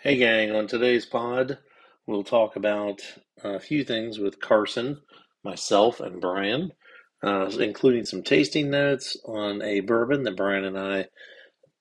Hey, gang, on today's pod, we'll talk about a few things with Carson, myself, and Brian, uh, including some tasting notes on a bourbon that Brian and I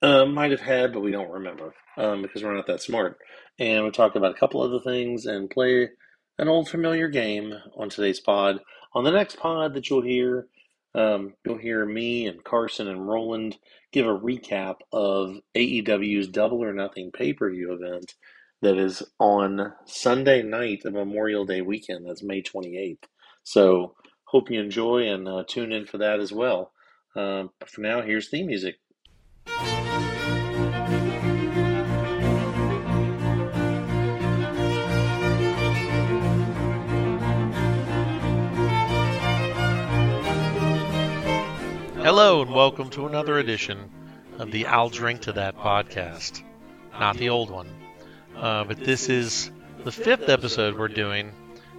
uh, might have had, but we don't remember um, because we're not that smart. And we'll talk about a couple other things and play an old familiar game on today's pod. On the next pod that you'll hear, um, you'll hear me and Carson and Roland give a recap of AEW's Double or Nothing pay per view event that is on Sunday night of Memorial Day weekend. That's May 28th. So, hope you enjoy and uh, tune in for that as well. Um, but for now, here's theme music. Hello, and welcome to another edition of the I'll Drink to That podcast. Not the old one. Uh, but this is the fifth episode we're doing,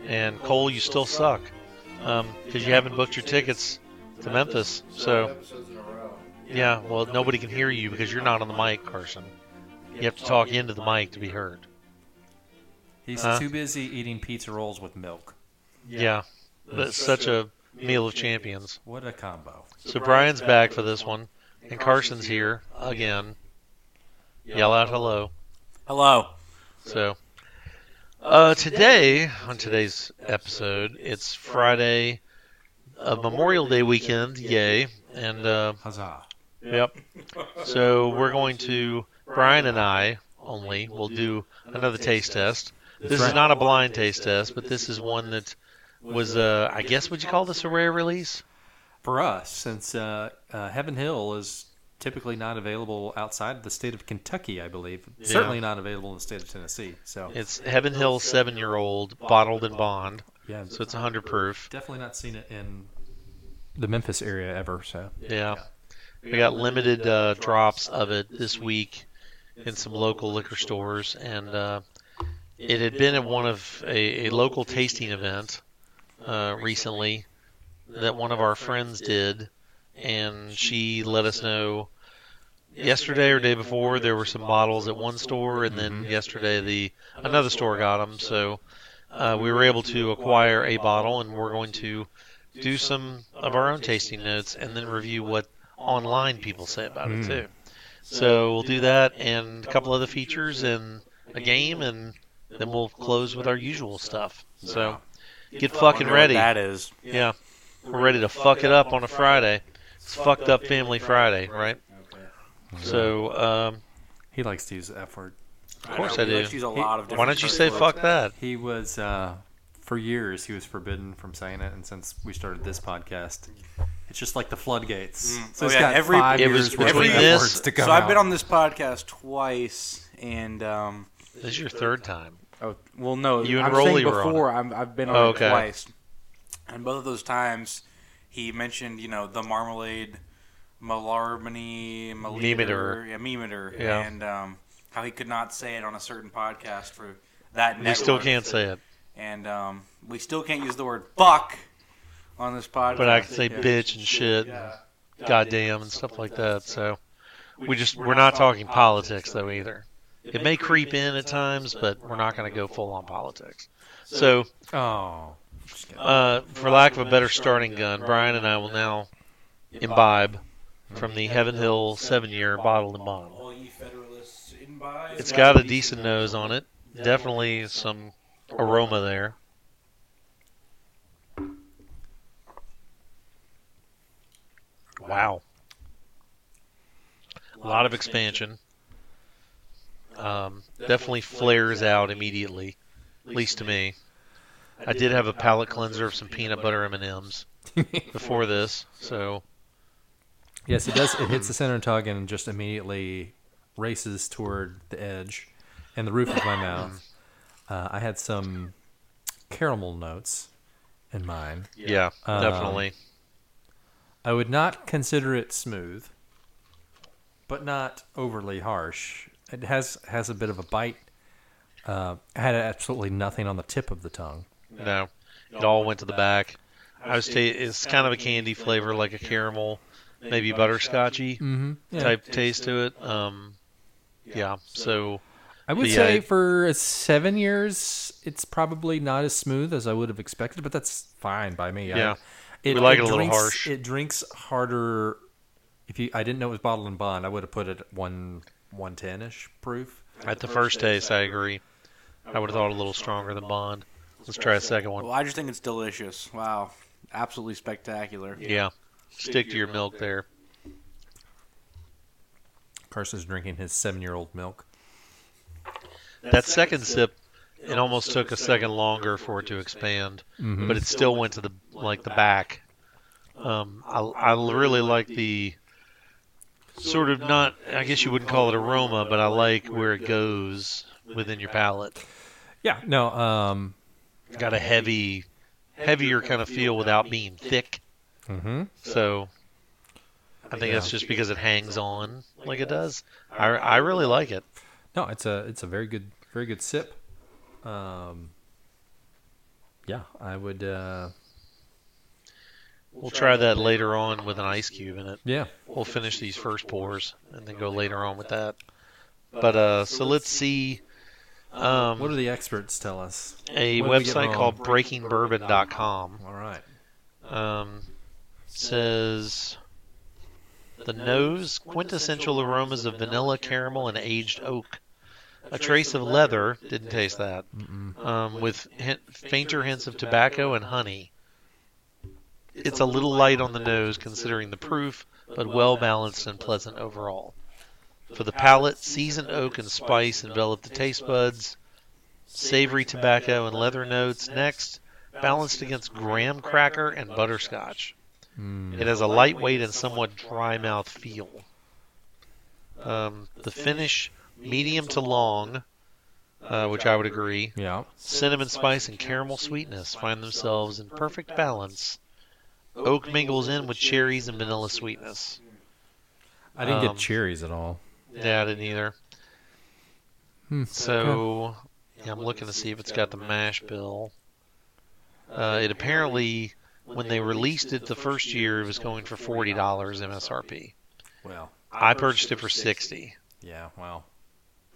and Cole, you still suck because um, you haven't booked your tickets to Memphis. So, yeah, well, nobody can hear you because you're not on the mic, Carson. You have to talk into the mic to be heard. He's Huh? too busy eating pizza rolls with milk. Yeah, that's such a meal of champions. What a combo. So Brian's back for this one, and Carson's here again. Yell out hello. Hello. So, uh, today on today's episode, it's Friday, uh, Memorial Day weekend. Yay! And uh, Huzzah. yep. So we're going to Brian and I only will do another taste test. This is not a blind taste test, but this is one that was, uh, I guess, would you call this a rare release? For us, since uh, uh, Heaven Hill is typically not available outside the state of Kentucky, I believe. Certainly not available in the state of Tennessee. So, It's Heaven Hill seven year old bottled in bond, yeah, so it's 100 proof. definitely not seen it in the Memphis area ever. So, Yeah. We got limited uh, drops of it this week in some local liquor stores, and uh, it had been at one of a, a local tasting event uh, recently that one of our friends did, and she let us know yesterday or day before there were some bottles at one store, and then yesterday the another store got them. So uh, we were able to acquire a bottle, and we're going to do some of our own tasting notes and then review what online people say about it too. So we'll do that and a couple other features and a game, and then we'll close with our usual stuff. So get fucking Wonder what ready. That is. Yeah, we're ready to fuck it up on a Friday. It's fucked up Family Friday, right? So, um, he likes to use the F word. of course I We do. like to use a lot of Why don't you say curse fuck that? He was, uh, for years, he was forbidden from saying it, and since we started this podcast, it's just like the floodgates. So Oh, he's yeah, got every- five It was years worth of between F this- words to come So I've been out. on this podcast twice, and um, This is your third time. Oh, well, no, You and I'm Rolly saying were on before I'm, I've been on Oh, it okay. twice, and both of those times he mentioned, you know, the marmalade, malarmony, Memeter. yeah, memeter, Yeah. and um, how he could not say it on a certain podcast for that. We still network. can't say it, and um, we still can't use the word fuck on this podcast. but I can say Yeah. bitch and shit, and goddamn and stuff like that. So we just we're not talking politics though either. It may creep in at times, but we're not going to go full on politics. So, Oh. uh, for lack of a better starting gun, Brian and I will now imbibe from the Heaven Hill seven year bottled and bond. All you Federalists imbibe. It's got a decent nose on it. Definitely some aroma there. Wow. A lot of expansion. Um, definitely flares out immediately, at least to me. I did have a palate cleanser of some peanut butter M&Ms before this, so Yes, it does. It hits the center tongue and just immediately races toward the edge and the roof of my mouth. Uh, I had some caramel notes in mine. yeah, Um, definitely. I would not consider it smooth, but not overly harsh. It has has a bit of a bite. Uh, had absolutely nothing on the tip of the tongue. No, it all went to the back. I was ta- it's kind of a candy flavor, like a caramel, maybe butterscotchy Mm-hmm. type taste to it. Um, yeah. So I would Yeah, say it- for seven years, it's probably not as smooth as I would have expected, but that's fine by me. I- Yeah. it, We like it a little drinks, harsh. It drinks harder. If you, I didn't know it was bottled in bond, I would have put it at one one ten ish proof. At the first taste, I agree. I would have thought a little stronger than Bond. Let's try a second one. Well, I just think it's delicious. Wow, absolutely spectacular. Yeah. Stick to your milk there. Carson's drinking his seven year old milk. That second sip, it almost took a second longer for it to expand, Mm-hmm. but it still went to the like the back. Um, I, I really like the sort of not. I guess you wouldn't call it aroma, but I like where it goes within your palate. Yeah, no, um, Got a heavy, heavier kind of feel without being thick. hmm So I think that's just because it hangs on like it does. I, I really like it. no, it's a it's a very good very good sip. Um, yeah, I would. Uh, We'll try that later on with an ice cube in it. yeah, We'll finish these first pours and then go later on with that. But uh, so let's see. Um, what do the experts tell us? a what did we get website called BreakingBourbon.com All right. um, says the nose quintessential aromas of vanilla, caramel, and aged oak. A trace of leather didn't taste that. Um, with hint, fainter hints of tobacco and honey. It's a little light on the nose considering the proof, but well balanced and pleasant overall. For the palate, seasoned oak and spice envelop the taste buds. Savory tobacco and leather notes next, balanced against graham cracker and butterscotch. Mm. It has a lightweight and somewhat dry mouth feel. Um, the finish, medium to long, uh, which I would agree. Yeah. Cinnamon spice and caramel sweetness find themselves in perfect balance. Oak mingles in with cherries and vanilla sweetness. I didn't Um, get cherries at all. Yeah, I didn't either. Hmm. So, yeah, I'm looking to see if it's got the mash bill. Uh, it apparently, when they released it the first year, it was going for forty dollars MSRP. Well, I purchased it for sixty. yeah. Well,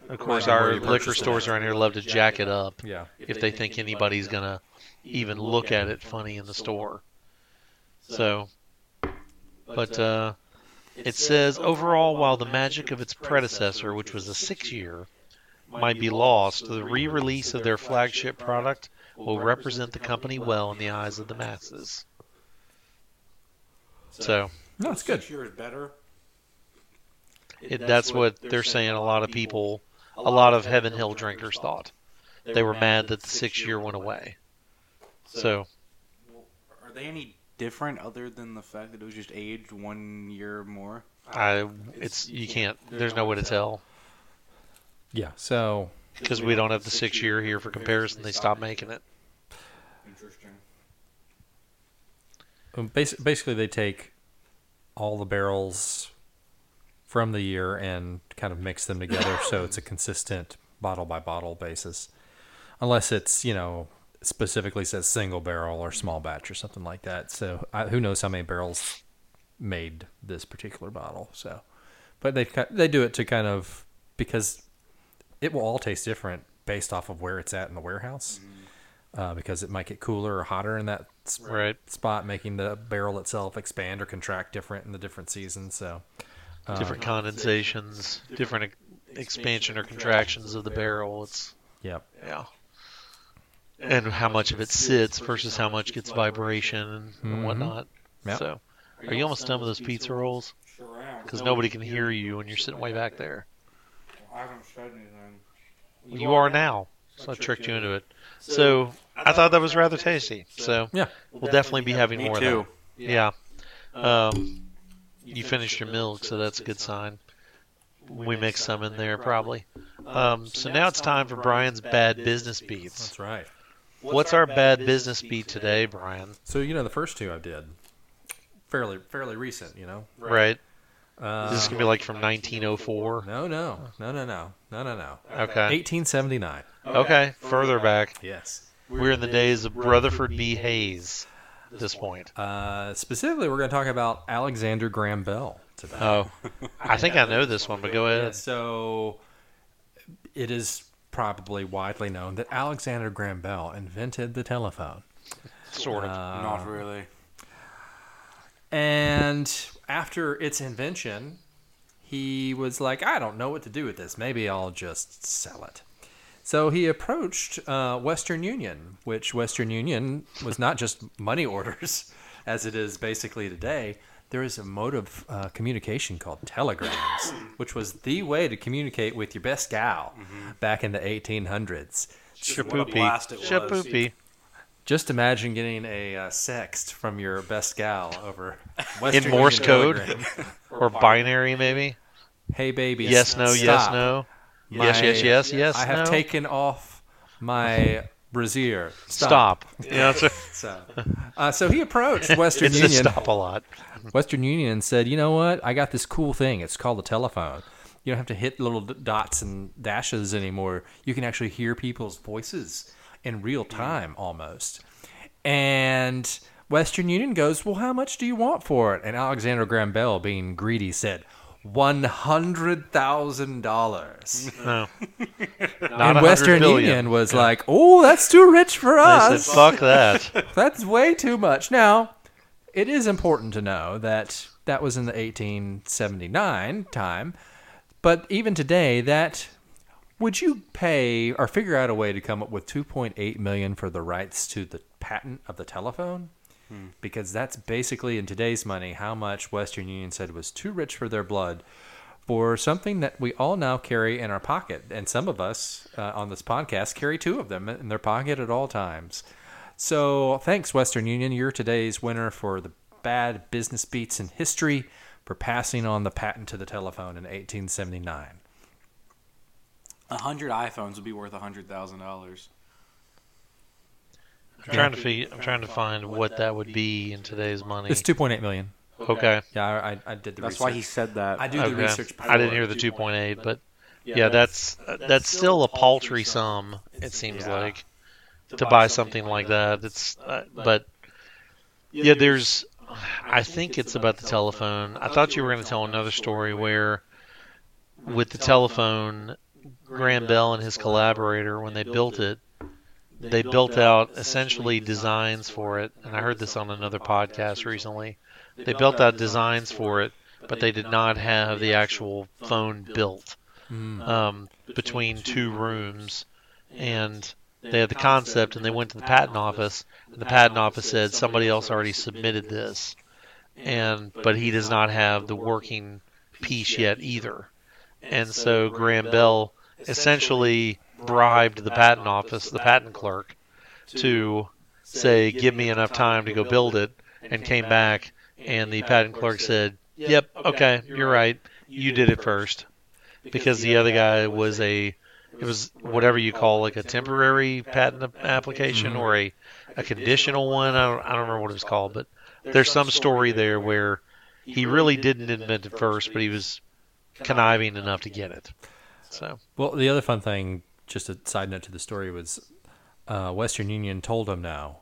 Of course, Might be where our liquor stores around here love to jack it up yeah. if they think anybody's gonna even look at it funny in the store. So, but uh, it says overall, while the magic of its predecessor, which was a six-year, might be lost, the re-release of their flagship product will represent the company well in the eyes of the masses. So No, it's good. Six years better. it, that's what they're saying. A lot of people, a lot of Heaven Hill drinkers thought they were mad that the six-year went away. So Are they any different other than the fact that it was just aged one year more? I, it's you can't. There's no way to tell Yeah. So because we don't have the six-year here for comparison. They stopped making it. Interesting. um, basi- basically, they take all the barrels from the year and kind of mix them together, so it's a consistent bottle by bottle basis. Unless it's you know specifically says single barrel or small batch or something like that. So I, who knows how many barrels made this particular bottle? So, but they they do it to kind of because it will all taste different based off of where it's at in the warehouse. Uh, because it might get cooler or hotter in that s- Right. spot, making the barrel itself expand or contract different in the different seasons. So, uh, Different condensations, different ex- expansion or contractions of the barrel. It's Yep. yeah. And how much of it sits versus how much gets vibration and whatnot. Yep. So, are you almost done with those pizza rolls? Sure am. Because nobody can hear you when you're sitting way back there. I haven't said anything. You are now, so I tricked you into it. So I thought that was rather tasty. So Yeah. we'll definitely be having more too. of that. Yeah. Um, you finished your milk, so that's a good sign. We mixed some in there probably. Um, so now it's time for Brian's bad business beats. That's right. What's our bad business beat today, Brian? So you know the first two I did, fairly fairly recent. You know. Right? Uh, Is this gonna be like from 1904? no, no, no, no, no, no, no, no. Okay. 1879. Okay. Further back, Yes. we're in the days of Rutherford B. Hayes. At this point. Uh, specifically, we're going to talk about Alexander Graham Bell today. Oh, I think I know this one, but go Yeah, ahead. so it is probably widely known that Alexander Graham Bell invented the telephone. Sort of. Uh, Not really. And after its invention, he was like, I don't know what to do with this. Maybe I'll just sell it. So he approached uh, Western Union, which Western Union was not just money orders, as it is basically today. There is a mode of uh, communication called telegrams, which was the way to communicate with your best gal back in the 1800s. What a blast it was. Shapoopy. Just imagine getting a uh, sext from your best gal over Western Morse Union code? telegram. Or binary, maybe? Hey, baby. Yes, no, yes, no. My- Yes, yes, yes, yes. I have no. taken off my brassiere. Stop. Yeah, that's So, uh, so he approached Western it says Union. stop a lot. Western Union and said, "You know what? I got this cool thing. It's called a telephone. You don't have to hit little dots and dashes anymore. You can actually hear people's voices in real time almost." And Western Union goes, "Well, how much do you want for it?" And Alexander Graham Bell, being greedy, said, one hundred thousand dollars." No. Not And 100 Western billion. Union was like, "Oh, that's too rich for They us. said, fuck that. That's way too much." Now, it is important to know that that was in the 1879 time, but even today, that would you pay or figure out a way to come up with 2.8 million for the rights to the patent of the telephone? Because that's basically in today's money how much Western Union said was too rich for their blood for something that we all now carry in our pocket. And some of us uh, on this podcast carry two of them in their pocket at all times. So thanks, Western Union. You're today's winner for the bad business beats in history for passing on the patent to the telephone in 1879. A hundred iPhones would be worth a hundred thousand dollars. I'm trying to figure, I'm trying to find what that would be in today's money. It's 2.8 million. Okay. Yeah, I, I, I did the That's research. why he said that. I do the Okay. research. I didn't hear the 2.8, but yeah, that's that's still a paltry sum. It seems Yeah. like to buy something like that. It's uh, but yeah, there's. I think it's about the telephone. I thought you were going to tell another story where, with the telephone, Graham Bell and his collaborator, when they built it, they built out essentially designs for it. And I heard this on another podcast recently. They built out designs for it, but they did not have the actual phone built Mm. um, between two rooms, and they had the concept, and they went to the patent office, and the patent office said somebody else already submitted this, and but he does not have the working piece yet either, and so Graham Bell essentially bribed the patent office, the patent clerk, to say, "Give me enough time to go build it," and came back, and the patent clerk said, "Yep, okay, you're right, you did it first. Because the other guy was a it was whatever you call like a temporary patent application or a, a conditional one. I don't, I don't remember what it was called, but there's some story there where he really didn't invent it first, but he was conniving enough to get it. So Well, the other fun thing, just a side note to the story, was uh, Western Union told him no,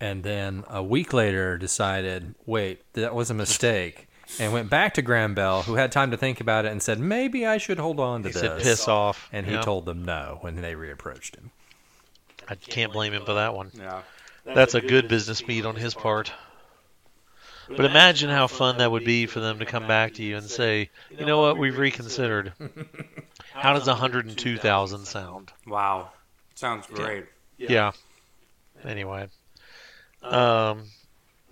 and then a week later decided, wait, that was a mistake, and went back to Graham Bell, who had time to think about it, and said, maybe I should hold on to he this. said, "Piss off," And you he know? told them no when they reapproached him. I can't blame him for that one. yeah. That's a good business beat on his part. But imagine how fun that would be for them to come back to you and say, "You know what? We've reconsidered." How does 102,000 sound? Wow, sounds great. Yeah. Anyway. Um,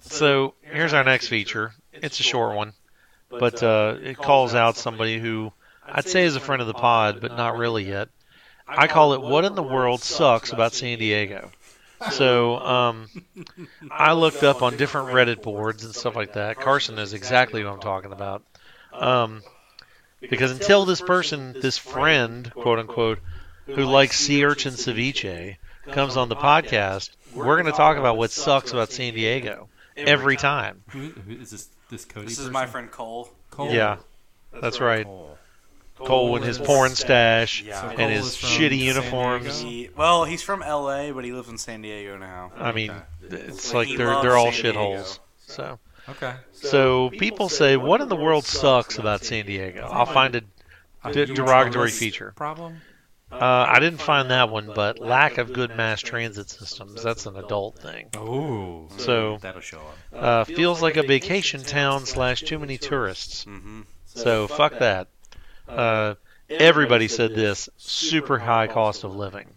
so here's our next feature. It's a short one, but uh, it calls out somebody who I'd say is a friend of the pod, but not really yet. I call it "What in the World Sucks About San Diego." So um, I looked up on different Reddit boards and stuff like that. Carson is exactly what I'm talking about. Um, because until this person, this friend, quote unquote, who likes sea urchin ceviche, comes on the podcast, we're going to talk about what sucks about San Diego every time. Who, who is this? This Cody. This is my friend Cole. Cole. Yeah, that's right. Cole. Cole and his porn stash Yeah. So and his shitty uniforms. He, well, he's from L.A., but he lives in San Diego now. I mean, it's But like he they're they're all San Diego. shitholes. So Okay. so people say, what in the world sucks about San Diego? I'll find a A de- derogatory feature. Problem. Uh, I didn't find that one, but lack of good mass transit systems. That's an adult thing. Oh, So- that'll show up. Uh, feels like a vacation town slash too many tourists. Mm-hmm. So fuck that. Uh, everybody said this. Super high cost of living.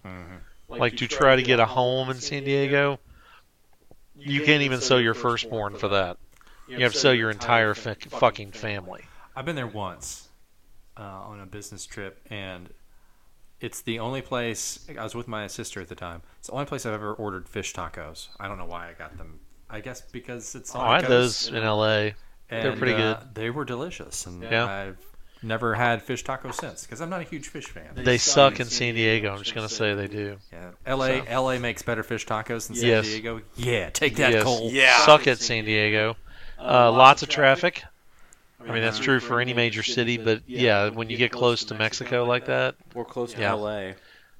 Like to try to get a home in San Diego, you can't even sell your firstborn for that. You have to sell your entire fa- fucking family. I've been there once uh, on a business trip, and it's the only place. I was with my sister at the time. It's the only place I've ever ordered fish tacos. I don't know why I got them. I guess because it's Oh, on I had those in L.A. they're and, pretty uh, They were delicious, and Yeah. I've never had fish tacos since because I'm not a huge fish fan. They suck in San Diego. I'm just gonna say they do. Yeah, L.A. L.A. makes better fish tacos than San Diego. Yeah, take that, yes, Cole. Yeah. suck at San Diego. Uh, lots of traffic. I mean that's true for any major city, but yeah, when you get close to Mexico like that, We're close to Yeah. LA.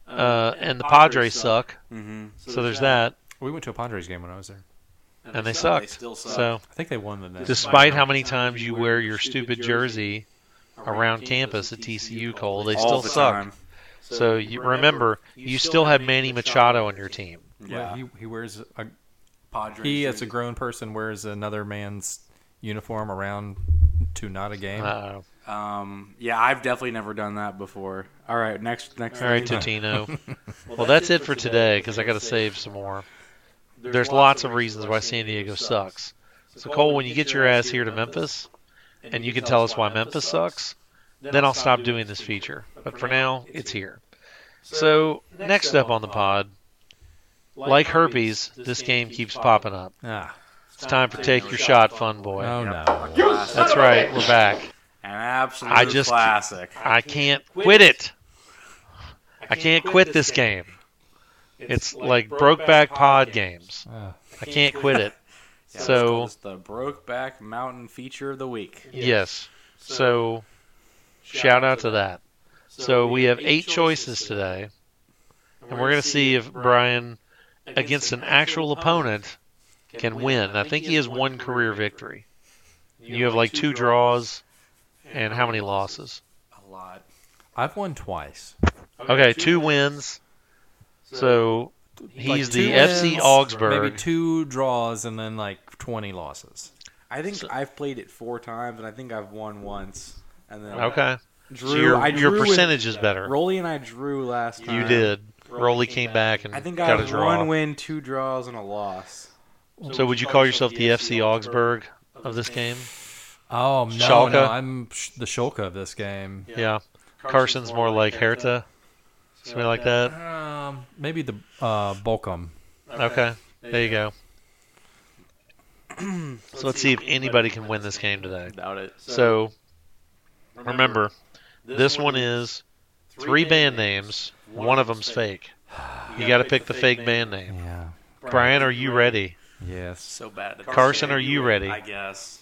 uh, and the Padres suck. Mm-hmm. So there's that, We went to a Padres game when I was there. and they sucked. So I think they won the next. despite how many times you wear your stupid jersey around campus at TCU, Cole, they still the suck. time. So you remember, you still have Manny Machado on your team. yeah, he, he wears a Padres. He, as a grown person, wears another man's uniform around to not a game. Uh, Um, yeah, I've definitely never done that before. All right, next next. all right, thing. Totino. Well, that's it for today because I got to save some more. There's lots of reasons why San Diego sucks. So Cole, when you get your ass here to Memphis, and you can tell us why Memphis sucks, then I'll stop doing this feature. But for now, it's here. So next up on the pod, like herpes, this game keeps popping up. Ah, It's time for Take Your Shot, Fun Boy. oh no. That's right, we're back. An absolute I just- classic. I can't quit it. I can't quit this game. It's like Brokeback Pod games. Ah. I can't quit it. Yeah, So- it's the Brokeback Mountain feature of the week. Yes. So shout out to that. So we have eight choices today, and we're going to see if Brian, against an actual opponent, can win. I think he has one career victory. You have like two draws, and how many losses? A lot. I've won twice. Okay, two wins. So he's Like the FC wins, Augsburg. Maybe two draws and then like 20 losses. I think I've played it four times, and I think I've won once. And then Okay. Drew, So your, I your drew with- percentage is better. Rolly and I drew last time. You did. Rolly came back and I think I got a have draw. one win, two draws, and a loss. So would you call yourself the FC Augsburg of this game? Oh, no, Schalke? no. I'm sh- the Schalke of this game. Yeah. Carson's more like Hertha. Something like that. Um, maybe the uh, Bochum. Okay. There you go. So let's see if anybody can win this game today. Doubt it. So remember, this one is three band names. One of them's fake. You got to pick the fake band name. Yeah. Brian, are you ready? Yes. So bad at this Carson, game. are you ready? I guess.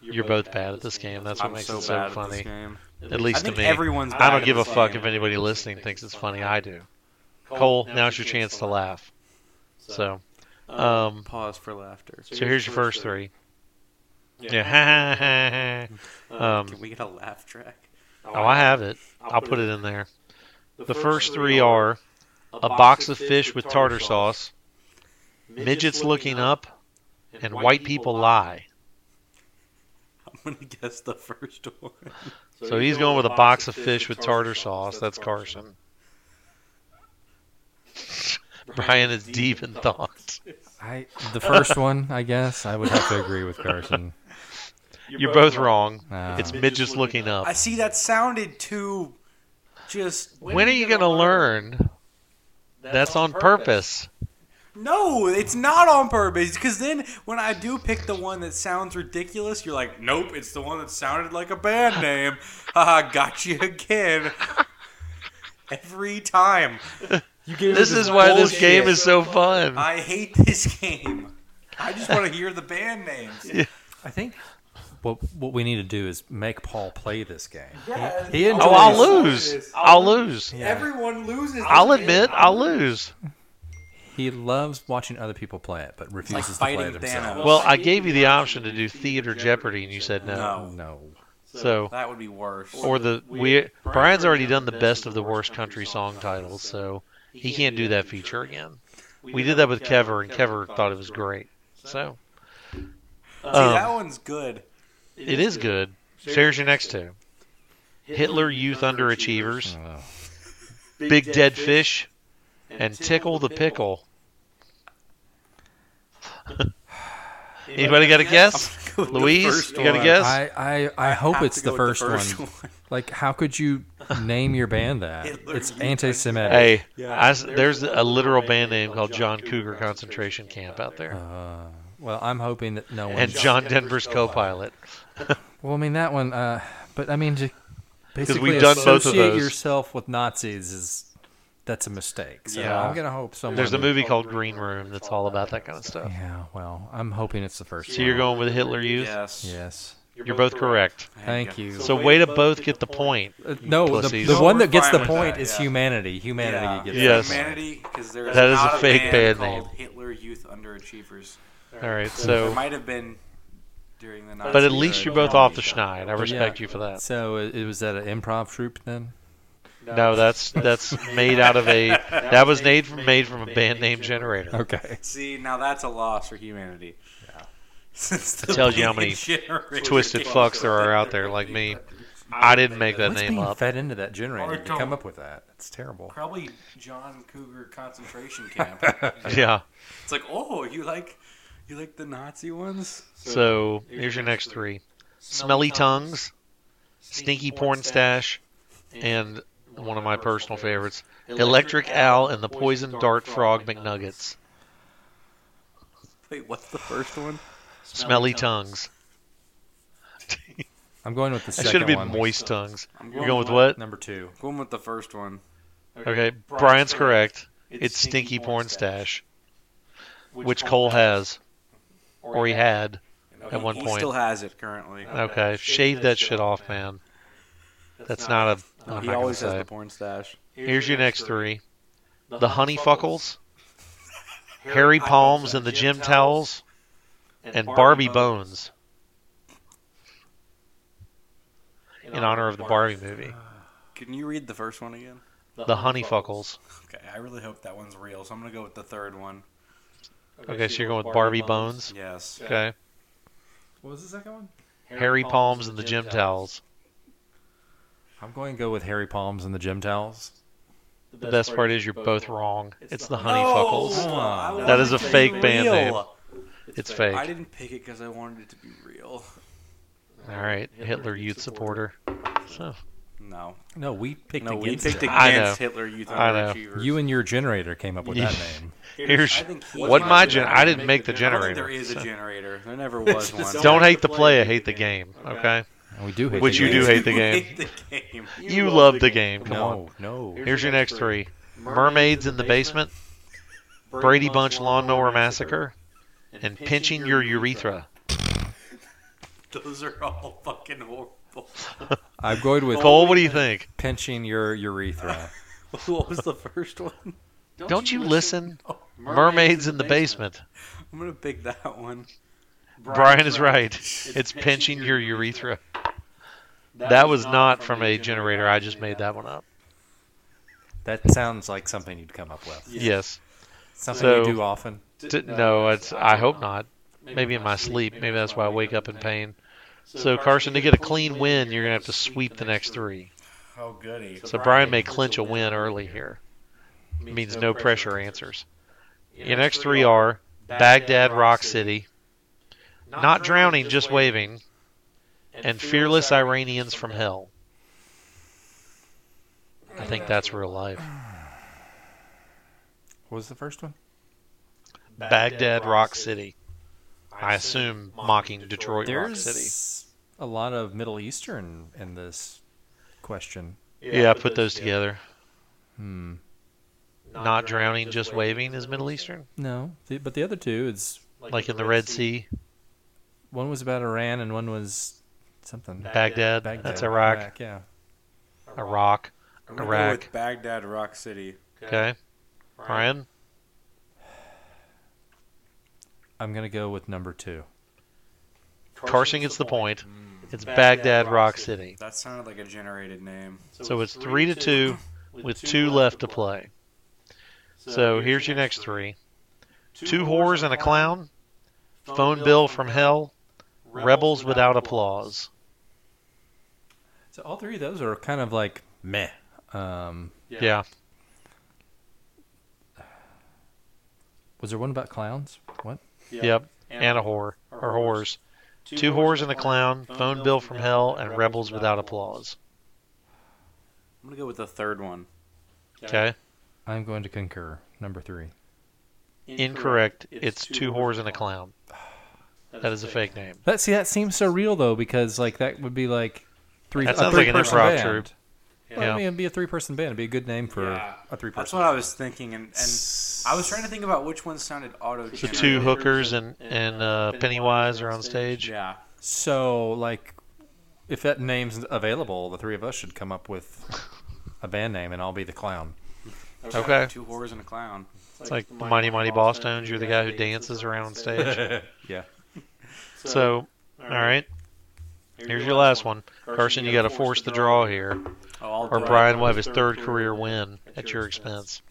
You're both bad at this game. That's what I'm makes so it so bad at this funny. game. At I least to think me. everyone's. I don't give a fuck if anybody listening thinks it's funny. I do. Cole, now's your chance to laugh. So, um, Pause for laughter. so here's your first three. Yeah, ha ha ha ha. Um, Can we get a laugh track? Oh, I have it. I'll put it in there. The first three are a box of fish with tartar sauce, midgets looking up, and white people lie. I'm gonna guess the first one. So he's going with a box of fish with tartar sauce. That's Carson. Brian is deep in thought. I the first one, I guess. I would have to agree with Carson. You're both wrong. Uh, It's midgets looking up. I see that sounded too. Just When are you going to learn? That's on purpose. no, it's not on purpose. Because then when I do pick the one that sounds ridiculous, you're like, nope, it's the one that sounded like a band name. Haha, got you again. Every time. You gave This me is why this bullshit. game is so fun. I hate this game. I just want to hear the band names. I think what what we need to do is make Paul play this game. Yeah, He enjoys- Oh, I'll lose. I'll lose. Everyone loses. this I'll game. admit, I'll lose. He loves watching other people play it, but refuses to play fighting it himself. Thanos. Well, I gave you the option to do Theater Jeopardy, and you said no. No. No. So That would be worse. or the we Brian's already done the best of the worst country song titles, so he can't do that feature again. We did that with Kever, and Kever thought it was great. So See, um, that one's good. It is good. There's your next two: Hitler Youth Underachievers, Oh. Big Dead Fish, and Tickle the Pickle. Anybody got a guess? Go Louise, you got a guess? I, I, I hope have it's the go with first, one. one. Like, how could you name your band that? Hitler It's anti-Semitic. Hey, Yeah. I s there's a literal band name called John Cougar Concentration Camp out there, Uh, well, I'm hoping that no one. and John Denver's co-pilot. Well, I mean that one. Uh, but I mean, to basically we've done both of associate those. yourself with Nazis is that's a mistake. So Yeah. I'm gonna hope someone. There's a movie called Green Room that's all about that kind of stuff. Yeah. Well, I'm hoping it's the first. So you're going with Hitler Youth? Yes. Yes. You're both correct. Thank you. So way to both get the point. Uh, no, the, the one that gets the point that, is yeah. humanity. Humanity Yeah. gets Yes. Humanity, because there is That is a not fake band called name. Hitler Youth Underachievers. All right, There so might have been during the. Nazi but at least you're both off the schneid. I respect Yeah. you for that. So uh, it was that an improv troupe then? No, that's that's made out of a that was made from made from a band name generator. Okay. See, now that's a loss for humanity. Yeah. It tells you how many Twisted fucks there are out there like me. I didn't make that What's name being up. fed into that generator I to come up with that? It's terrible. Probably John Cougar concentration camp. Yeah. it's like, oh, you like, you like the Nazi ones? So here's your next three: Smelly Tongues, Stinky Porn Stash, and one of my personal favorites, Electric Al and the Poison Dart Frog McNuggets. Wait, what's the first one? Smelly Tongues. I'm going with the That second should have been one. Moist Tongues. I'm You're going with what? Number two. Going with the first one. Okay, Brian's correct. It's Stinky Porn Stash, which Cole has, or he had at one he point. still has it currently. Okay, shave that shit off, man. That's not a. I'm he always gonna has say. the porn stash. Here's your next three: the Honeyfuckles, Harry Palms uh, and the Gym Towels, and Barbie Bones. In honor of the Barbie movie, Can you read the first one again? the Honeyfuckles. Okay, I really hope that one's real, so I'm gonna go with the third one. Okay, so you're going with Barbie Bones. Yes. Okay, What was the second one? Harry Palms and the Gym Towels. I'm going to go with Harry Palms and the gym towels. The best part is you're both wrong. It's the No, Honeyfuckles. Oh, I That is a it to be fake band real. name. It's fake. I didn't pick it because I wanted it to be real. All right, Hitler Youth supporter. So No. No, we picked No, we against picked it. I against know. Hitler Youth I know. Underachievers. You and your generator came up with that name. here's I think he- what my gen. I didn't make the I don't think generator. there is a generator. There never was one. Don't hate the play, I hate the game. Okay, And we do hate Which the you do game. hate the You game. hate the game. you love the game. Come on. No, no. Here's your next three: Mermaids in the Basement, Brady Bunch Lawnmower Massacre, and Pinching Your Urethra. Those are all fucking horrible. I'm going with Cole, what do you think? pinching your urethra. what was the first one? Don't you listen? Oh, Mermaids in the Basement. I'm gonna pick that one. Brian is right. It's pinching your urethra. That was not from a generator. I just made that one up. That sounds like something you'd come up with. Yes. Something So- you do often. D- no, it's. I hope not. Maybe in my sleep. Maybe that's why I wake up in pain. So Carson, to get a clean win, you're gonna have to sweep the next three. Oh goody. So Brian may clinch a win early here. Means no pressure answers. Your next three are Baghdad Rock City, Not Drowning, Just Waving, and Fearless Iranians from Hell. I think that's real life. What was the first one? Baghdad Rock City. I assume mocking Detroit Rock City. There's a lot of Middle Eastern in this question. Yeah, put those together. Hmm. Not Drowning, Just Waving is Middle Eastern. No, the, but the other two, it's Like in the Red Sea, one was about Iran and one was something. Baghdad, Baghdad, that's Iraq, yeah. Iraq, I'm gonna go Iraq. with Baghdad Rock City. Okay. Brian? I'm gonna go with number two. Carson gets the point. It's Baghdad Rock City. That sounded like a generated name. So it's three to two with two left to play. So here's your next three: two whores and a clown, phone bill from hell, rebels without applause. So all three of those are kind of like meh. Um, Yeah. was there one about clowns? What? Yep. And a whore or whores. Two whores and a clown, phone bill from hell, and rebels without applause. I'm gonna go with the third one. Okay. I'm going to concur. Number three. Incorrect. It's two whores and a clown. That is a fake name. That see that seems so real though because like that would be like three. That a sounds like an three-person improv band. troupe. Well, Yeah. I mean, it'd be a three-person band. It'd be a good name for Yeah. a three-person. That's what I was thinking, and, and I was trying to think about which one sounded auto. The two hookers and and uh, Pennywise are on stage. Yeah. So, like, if that name's available, the three of us should come up with a band name, and I'll be the clown. Okay. Two whores and a clown. It's like Mighty Mighty Bosstones. You're the guy who dances around on stage. yeah. So, all right. Here's your last one, Carson. You got to force the draw here, Oh, I'll or. Brian will have his third career win at your expense.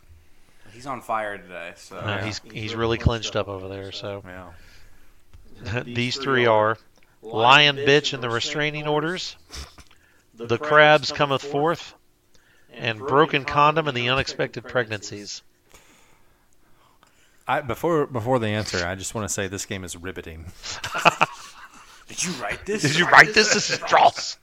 He's on fire today, so No, he's he's really clinched up over there. So Yeah. these three are lion, bitch, and the restraining orders. The crabs cometh forth, and broken condom and the unexpected pregnancies. I before before the answer, I just want to say this game is riveting. Did you write this? Did you write this? This is dross.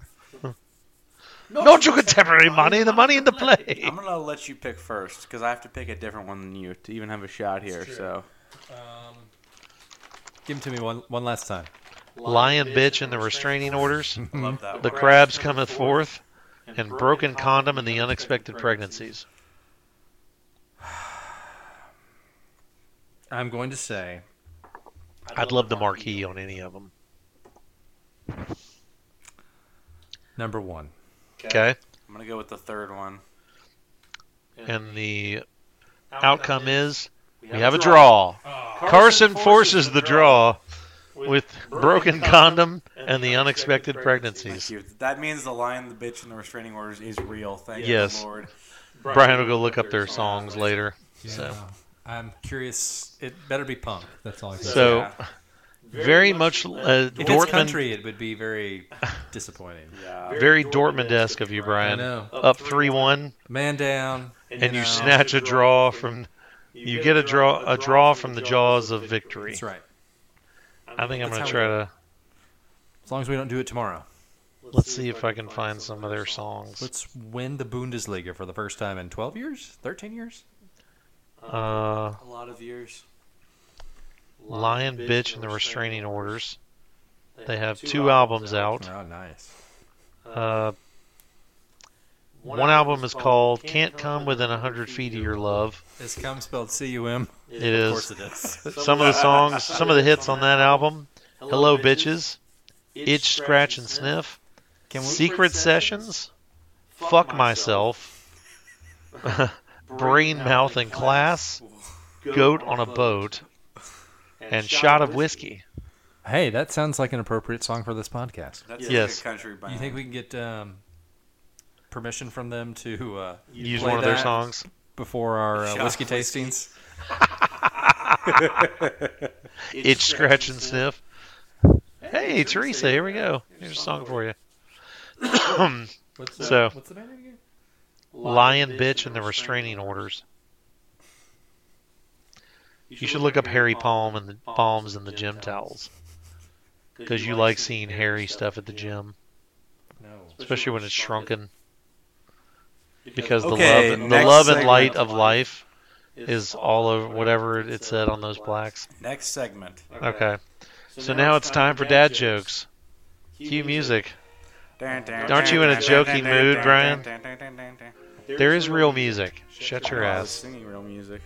Not your contemporary money, the money in the play. I'm gonna let you pick first because I have to pick a different one than you to even have a shot here. So um, Give them to me one one last time. Lion, bitch, and the restraining orders. I love that. The crabs cometh forth, and broken condom and the unexpected pregnancies. I'm going to say I'd love the marquee on any of them. number one. Okay, I'm gonna go with the third one. and the outcome is we have a draw. Uh, Carson forces the draw with broken condom and the unexpected Thank pregnancies. you. That means the lion, the bitch, and the restraining orders is real. Thank Yes. you, Lord. Brian will go look up their songs later. So, I'm curious. It better be punk. That's all I can say. so Yeah. Very much uh, If it's Dortmund, country, it would be very disappointing. Yeah. very Dortmund-esque of you, I Brian. know. Up three-one. Man down. and you know. snatch a draw from you get a draw a draw from the jaws of victory. That's right. I think I'm gonna try to As long as we don't do it tomorrow. let's see if I can find some of their songs. Let's win the Bundesliga for the first time in 12 years? 13 years? Uh, A lot of years. Lion, bitch, and the restraining orders. They have two albums out. Oh, nice. Uh, one album is called "Can't Come Within a Hundred Feet of Your Love." Is cum spelled C-U-M? It Of is. course it is. Some of the songs, some of the hits on that album: "Hello, Bitches," "Itch, Scratch, and Sniff," Can we, Secret Sessions, Fuck Myself, Brain, Mouth, and Class, Goat on a Boat, and Shot of Whiskey. hey, that sounds like an appropriate song for this podcast. That's Yes. a good country band. You think we can get um, permission from them to uh, Use play one of their songs. before our uh, whiskey whiskey. tastings? Itch, Scratch, and Sniff. Hey, Teresa, here we go. Here's a song for you. What's the- So- what's the name again? Lion, Bitch, and the Restraining Orders. You should look up Harry Palm and the Palms and the gym towels. Because you like seeing hairy stuff at the gym, No. especially when it's shrunken. Because the Okay, love, the love and light of life is all over whatever it said on those plaques. Next segment. Okay, so now it's time for dad jokes. Cue music. Aren't you in a joking mood, Brian? There is real music. Shut your ass. Singing real music.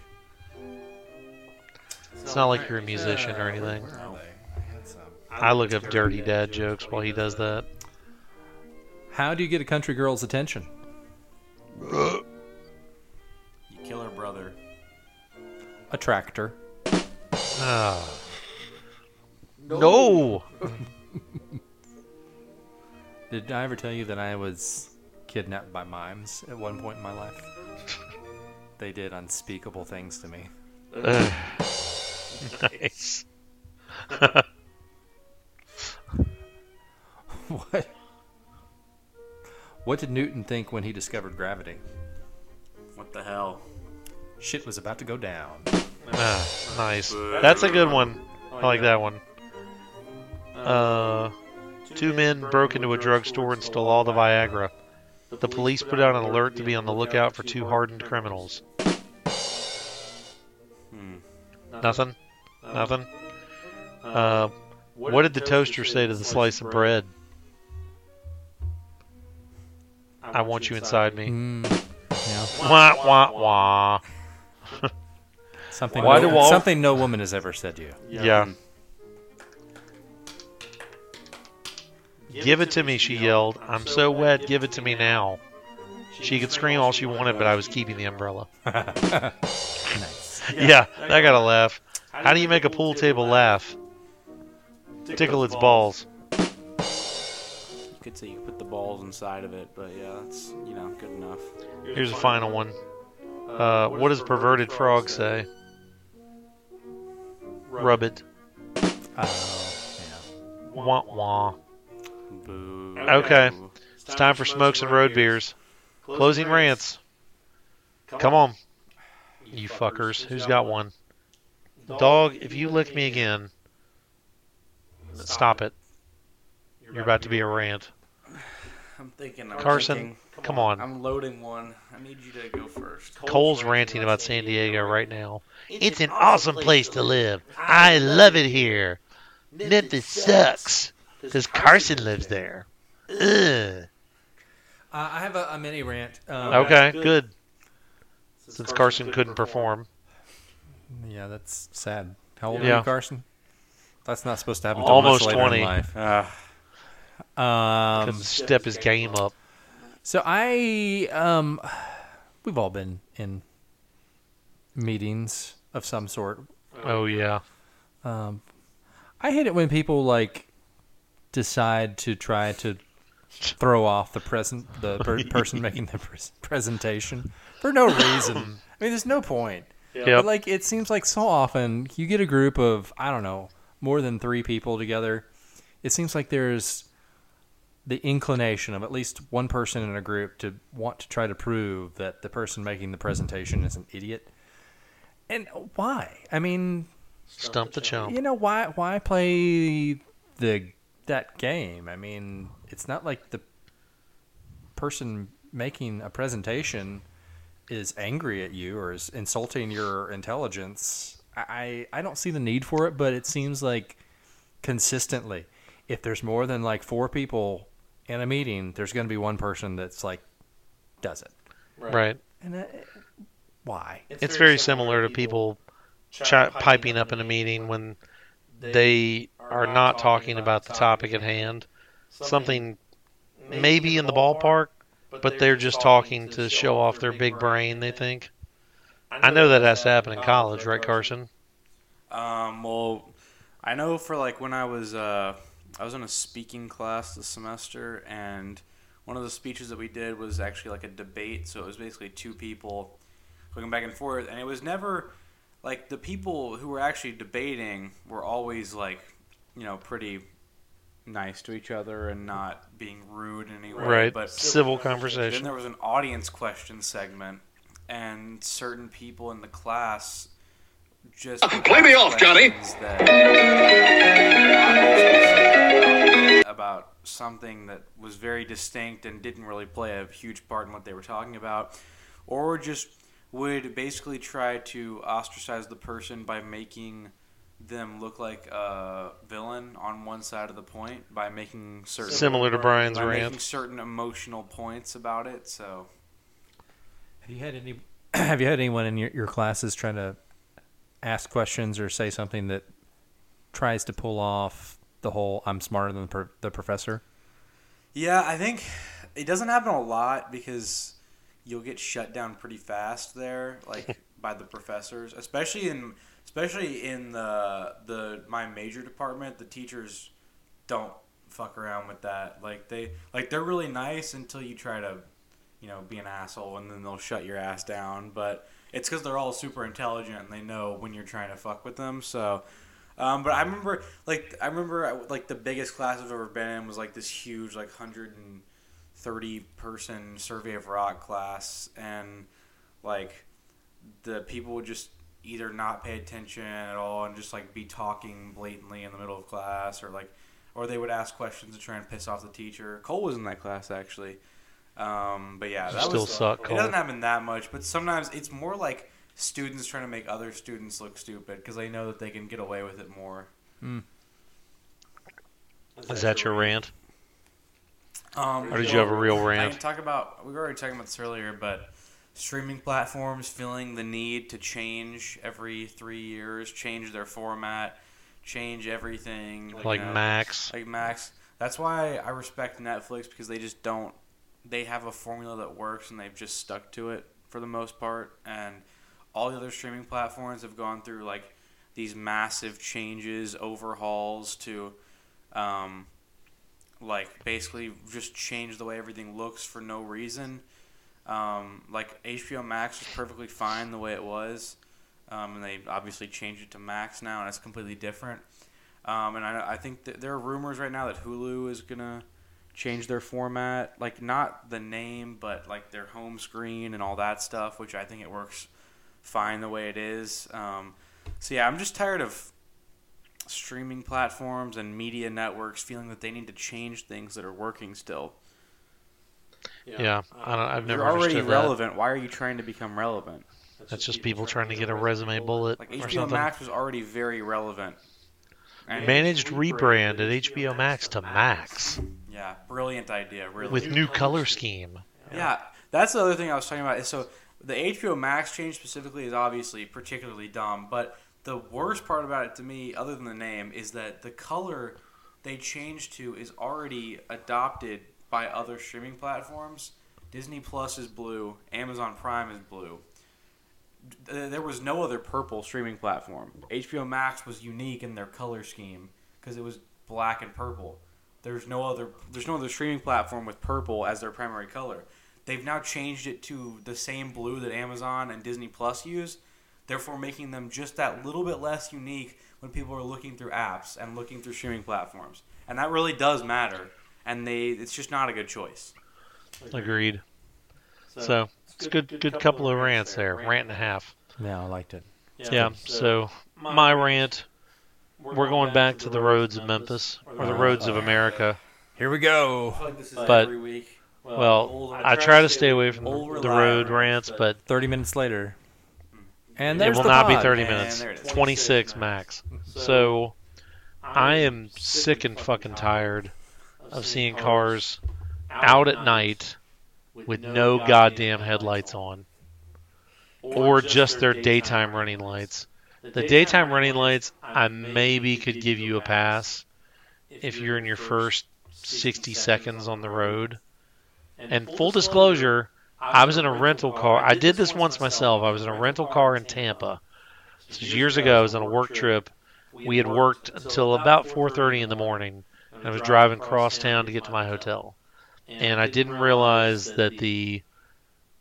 It's not like you're a musician or anything. Where are they? I had some. I look up dirty dad jokes while he does that. How do you get a country girl's attention? You kill her brother. A tractor. Ah. No. Did I ever tell you that I was kidnapped by mimes at one point in my life? They did unspeakable things to me. Ugh. Nice. What? What did Newton think when he discovered gravity? What the hell? Shit was about to go down. Ah, nice. That's a good one. I like that one. Uh, two men broke into a drugstore and stole all the Viagra. The police put out an alert to be on the lookout for two hardened criminals. Hmm. Nothing? Nothing? Uh, what did the toaster say to the slice of bread? I want you inside me. Mm, yeah. Wah, wah, wah. Something, Why no, do all- something no woman has ever said to you. Yeah. Give it to me, she yelled. I'm so wet, give it to me now. She could scream all she wanted, but I was keeping the umbrella. Nice. Yeah, I got to laugh. How do you make a pool table laugh? Tickle its balls. You could say you put the balls inside of it, but yeah, that's you know good enough. Here's a final one. Uh, what does perverted frog say? Rub it. Oh, yeah. Wah wah. Boo. Okay. It's time for smokes and road beers. Closing rants. Come on. You fuckers. Who's got one? Dog, if you lick me again, stop it. You're about to be a rant. I'm thinking. I'm Carson, thinking. come on. I'm loading one. I need you to go first. Cole's ranting about San Diego right now. It's an awesome place to live. I love it here. Memphis sucks. Because Carson lives there. Ugh. Uh, I have a, a mini rant. Um, Okay, good. Since Carson couldn't perform. Yeah, that's sad. How old are you, Carson? That's not supposed to happen. Almost much later 20. In life. Ah, Um, Couldn't step his game up. so I, um, we've all been in meetings of some sort. Oh, yeah. Um, I hate it when people like decide to try to throw off the present the per- person making the pres presentation for no reason. I mean, there's no point. Yep. But like, it seems like so often you get a group of I don't know more than three people together. It seems like there's the inclination of at least one person in a group to want to try to prove that the person making the presentation is an idiot. And why? I mean, Stump the chump. you know why why play the that game? I mean, it's not like the person making a presentation is angry at you or is insulting your intelligence. I I I don't see the need for it, but it seems like consistently if there's more than like four people in a meeting, there's going to be one person that's like does it. Right. And uh, why? It's very similar to people chi- piping up in a meeting when they are not talking about the topic at hand. Something maybe in the ballpark, but they're just talking to show off their big brain, they think. I know that has to happen in college, right, Carson? Um, well, I know for like when I was uh, I was in a speaking class this semester, and one of the speeches that we did was actually like a debate. So it was basically two people going back and forth, and it was never like the people who were actually debating were always like, you know, pretty nice to each other and not being rude in any way. Right. But Civil conversation. then there was an audience question segment, and certain people in the class just oh, Play me off, Johnny. that- about something that was very distinct and didn't really play a huge part in what they were talking about, or just would basically try to ostracize the person by making them look like a villain on one side of the point by making certain Similar to Brian's by making rant. certain emotional points about it. So Have you had any? Have you had anyone in your, your classes trying to ask questions or say something that tries to pull off the whole "I'm smarter than the, pro- the professor"? Yeah, I think it doesn't happen a lot because you'll get shut down pretty fast there, like by the professors, especially in especially in the the my major department. The teachers don't fuck around with that. Like they like they're really nice until you try to, you know, be an asshole, and then they'll shut your ass down. But it's because they're all super intelligent and they know when you're trying to fuck with them. So. Um, but I remember, like, I remember, like, the biggest class I've ever been in was like this huge, like, hundred and thirty person survey of rock class, and like, the people would just either not pay attention at all and just like be talking blatantly in the middle of class, or like, or they would ask questions to try and piss off the teacher. Cole was in that class actually, um, but yeah, You that still was. suck, It Cole. doesn't happen that much, but sometimes it's more like students trying to make other students look stupid because they know that they can get away with it more. Is that your rant? Um, Or did you have a real I rant? can talk about. We were already talking about this earlier, but streaming platforms feeling the need to change every three years, change their format, change everything. Like you know, Max? Like Max. That's why I respect Netflix because they just don't. They have a formula that works and they've just stuck to it for the most part. And all the other streaming platforms have gone through like these massive changes, overhauls to. Um, like basically just change the way everything looks for no reason. Um, like HBO Max was perfectly fine the way it was, um, and they obviously changed it to Max now, and it's completely different. Um, and I, I think there are rumors right now that Hulu is gonna change their format, like not the name, but like their home screen and all that stuff, which I think it works fine the way it is. Um, so yeah, I'm just tired of streaming platforms and media networks feeling that they need to change things that are working still. Yeah, I don't, I've never You're already understood relevant. Why are you trying to become relevant? that. That's just people trying to get a resume bullet Like or HBO something. Max was already very relevant. And Managed rebrand at HBO Max to Max yeah, brilliant idea. Really. with new color scheme. Yeah, that's the other thing I was talking about. Is so the HBO Max change specifically is obviously particularly dumb, but the worst part about it to me, other than the name, is that the color they changed to is already adopted by other streaming platforms. Disney Plus is blue, Amazon Prime is blue. There was no other purple streaming platform. HBO Max was unique in their color scheme because it was black and purple. There's no other there's no other streaming platform with purple as their primary color. They've now changed it to the same blue that Amazon and Disney Plus use, therefore making them just that little bit less unique when people are looking through apps and looking through streaming platforms. And that really does matter. And they it's just not a good choice. Agreed. So it's a good, good couple of rants there. Rant and a half. Yeah, I liked it. Yeah. So my rant. We're going back to the roads of Memphis or the roads of America. Here we go. But- every week. Well, I try to stay away from Old the road rants, but 30 minutes later. Hmm. And it there's will the not be pod. 30 And minutes. there it is. 26 max. So I am sick and fucking tired of seeing cars out at night with no goddamn headlights on or just their daytime running lights. The daytime running lights, I maybe could give you a pass if you're in your first 60 seconds on the road. And full disclosure, I was in a rental car. I did this once myself. I was in a rental car in Tampa. This was years ago. I was on a work trip. We had worked until about 4:30 in the morning. And I was driving cross town to get to my hotel. And I didn't realize that the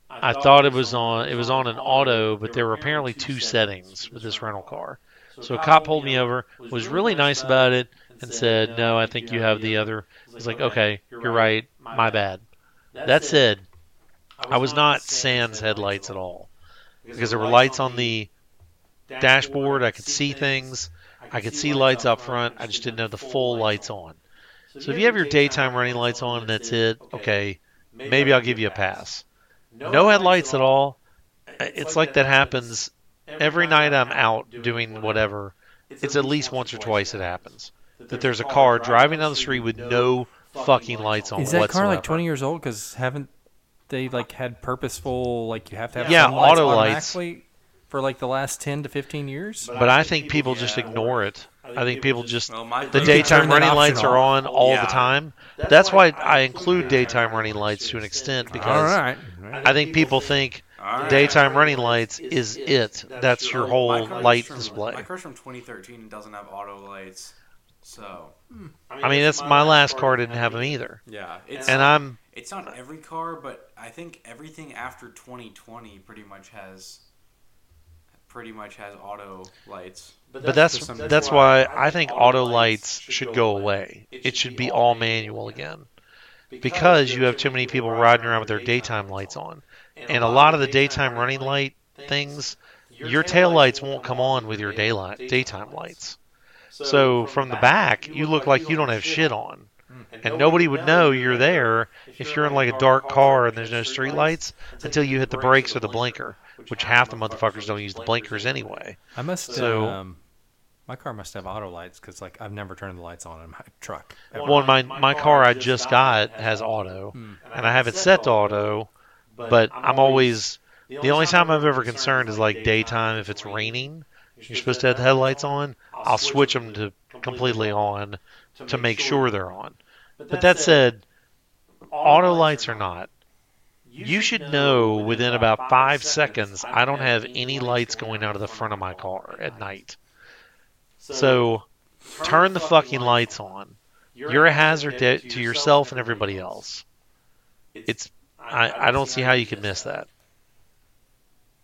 I thought it was on it was on an auto, but there were apparently two settings with this rental car. So a cop pulled me over, was really nice about it, and said, "No, I think you have the other." I was like, "Okay, you're right. My bad." That said, I was not sans headlights at all because there were lights on the dashboard. I could see things. I could see lights up front. I just didn't have the full lights on. So if you have your daytime running lights on and that's it, okay, maybe I'll give you a pass. No headlights at all. It's like that happens every night I'm out doing whatever. It's at least once or twice it happens that there's a car driving down the street with no fucking lights on Is that whatsoever. car like 20 years old? Because haven't they like had purposeful like you have to have Yeah, some lights auto lights. for like the last 10 to 15 years? But I think people just ignore it. I think people just Well, my the You could turn daytime running option lights are on all Yeah. the time. That's why I include daytime running lights to an extent All because right. I think people think All right. daytime running lights is it. That's your My whole light from- display. My car's from 2013 and doesn't have auto lights. So hmm. I mean, that's my last car didn't have them either, yeah, it's and I'm it's not every car, but I think everything after 2020 pretty much has pretty much has auto lights. But that's For some that's reason. why I think auto lights should go away. It should be all manual again, because you have too many people riding around with their daytime lights on, and a lot of the daytime running light things, your tail lights won't come on with your daylight daytime lights. So from the back, you look like you don't have shit on, and nobody would know you're there if you're in like a dark car and there's no street lights until you hit the brakes or the blinker, which half the motherfuckers don't use the blinkers anyway. I must. So- um, my car must have auto lights because like I've never turned the lights on in my truck. ever. Well, my my car I just got has auto, Hmm. and I have it set to auto, but I'm always the only time I'm ever concerned is like daytime if it's raining. You're supposed to have the headlights on. I'll switch them to completely on to make sure they're on. But that said, auto lights or not, you should know within about five seconds I don't have any lights going out of the front of my car at night. So turn the fucking lights on. You're a hazard to, to yourself and everybody else. It's I, I don't see how you could miss that.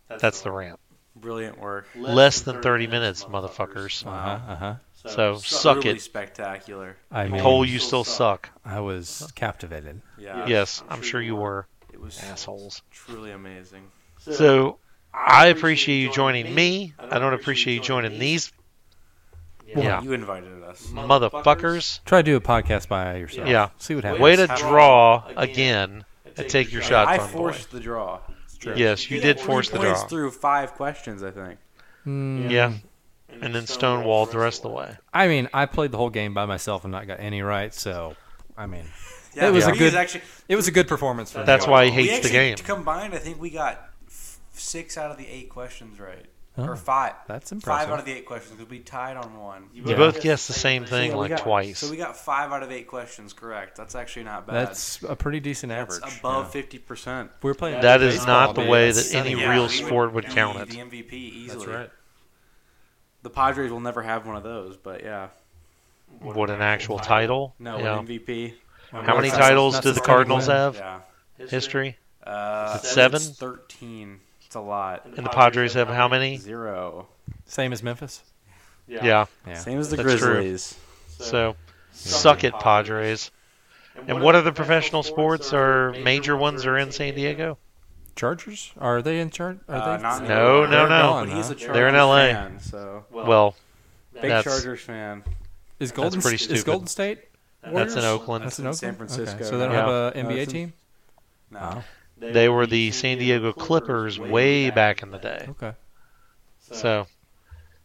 That's the rant. Brilliant work. Less than 30 minutes, motherfuckers. Uh huh. Uh huh. So suck really it. spectacular. I mean, Cole, you still suck. I was captivated. Yeah. Yes, I'm sure you were. It was Assholes. truly amazing. So I appreciate you joining me. I don't appreciate you joining these Yeah. You invited us. motherfuckers. Try to do a podcast by yourself. Yeah. See what happens. Way to draw again and take your shot, I fun boy. forced the draw. True. Yes, you did force the Three points draw. through five questions, I think. Mm, Yeah. And then stonewalled the rest of the way. I mean, I played the whole game by myself and not got any right. So, I mean, Yeah, It was for a good- Actually, it was a good performance for me. That's why he we hates the game. combined. I think we got f- six out of the eight questions right, Oh, or five. That's impressive. Five out of the eight questions because we tied on one. You Yeah. both guessed the same thing yeah, we like got- twice. So we got five out of eight questions correct. That's actually not bad. That's a pretty decent That's average. above yeah. fifty percent. We were playing. That is not the way That's- that any real sport would count it. The MVP easily. That's right. The Padres will never have one of those, but yeah. What an actual title. No, an MVP. How many That's- titles do the Cardinals win. have? Yeah. History? Uh, Is it seven? it's Thirteen. It's a lot. And the Padres have how many? Zero. Same as Memphis. Yeah. Yeah. Same as the That's true. Grizzlies. So, suck it, Padres. And what other professional sports or major ones are in San Diego? Chargers? Are they in charge? Are Uh, they? not No, anymore. no, no. gone, But he's a huh? They're in LA. fan, so Well, big That's- Chargers fan. Is Golden pretty Is. Golden State? That's in Oakland. That's in in Oakland. San Francisco. Okay, so they don't Yeah. have a No, NBA it's in- team. No. Wow. They were the San Diego Clippers way back in the day. Okay. So,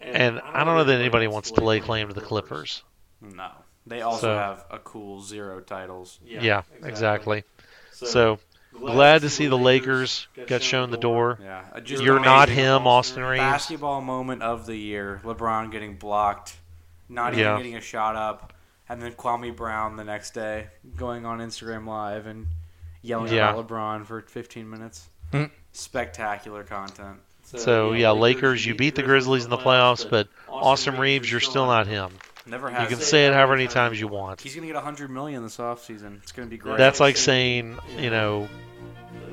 and I don't know that anybody wants to lay claim to the Clippers. No. They also So- have a cool zero titles. Yeah, exactly. So, glad to see the Lakers got shown the door. Yeah. uh, Just You're not him, Austin Reaves. Basketball moment of the year. LeBron getting blocked, not even Yeah. getting a shot up, and then Kwame Brown the next day going on Instagram Live and yelling Yeah. about LeBron for 15 minutes. Hmm. Spectacular content. So, yeah, Lakers, you beat the Grizzlies in the playoffs, but Austin Reaves, you're still not him. Never have. You can say it however many times you want. He's gonna get 100 million this offseason. It's gonna be great. That's like saying, you know,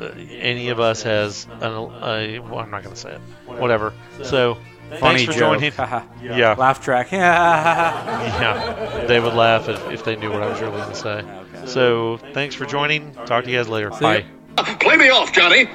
uh, any of us has an. Uh, well, I'm not going to say it. Whatever. So, funny thanks for joke. joining. Haha. Yeah, Laugh track. yeah. They would laugh if, if they knew what I was really going to say. Okay. So, thanks for joining. Talk to you guys later. See ya. Bye. Play me off, Johnny.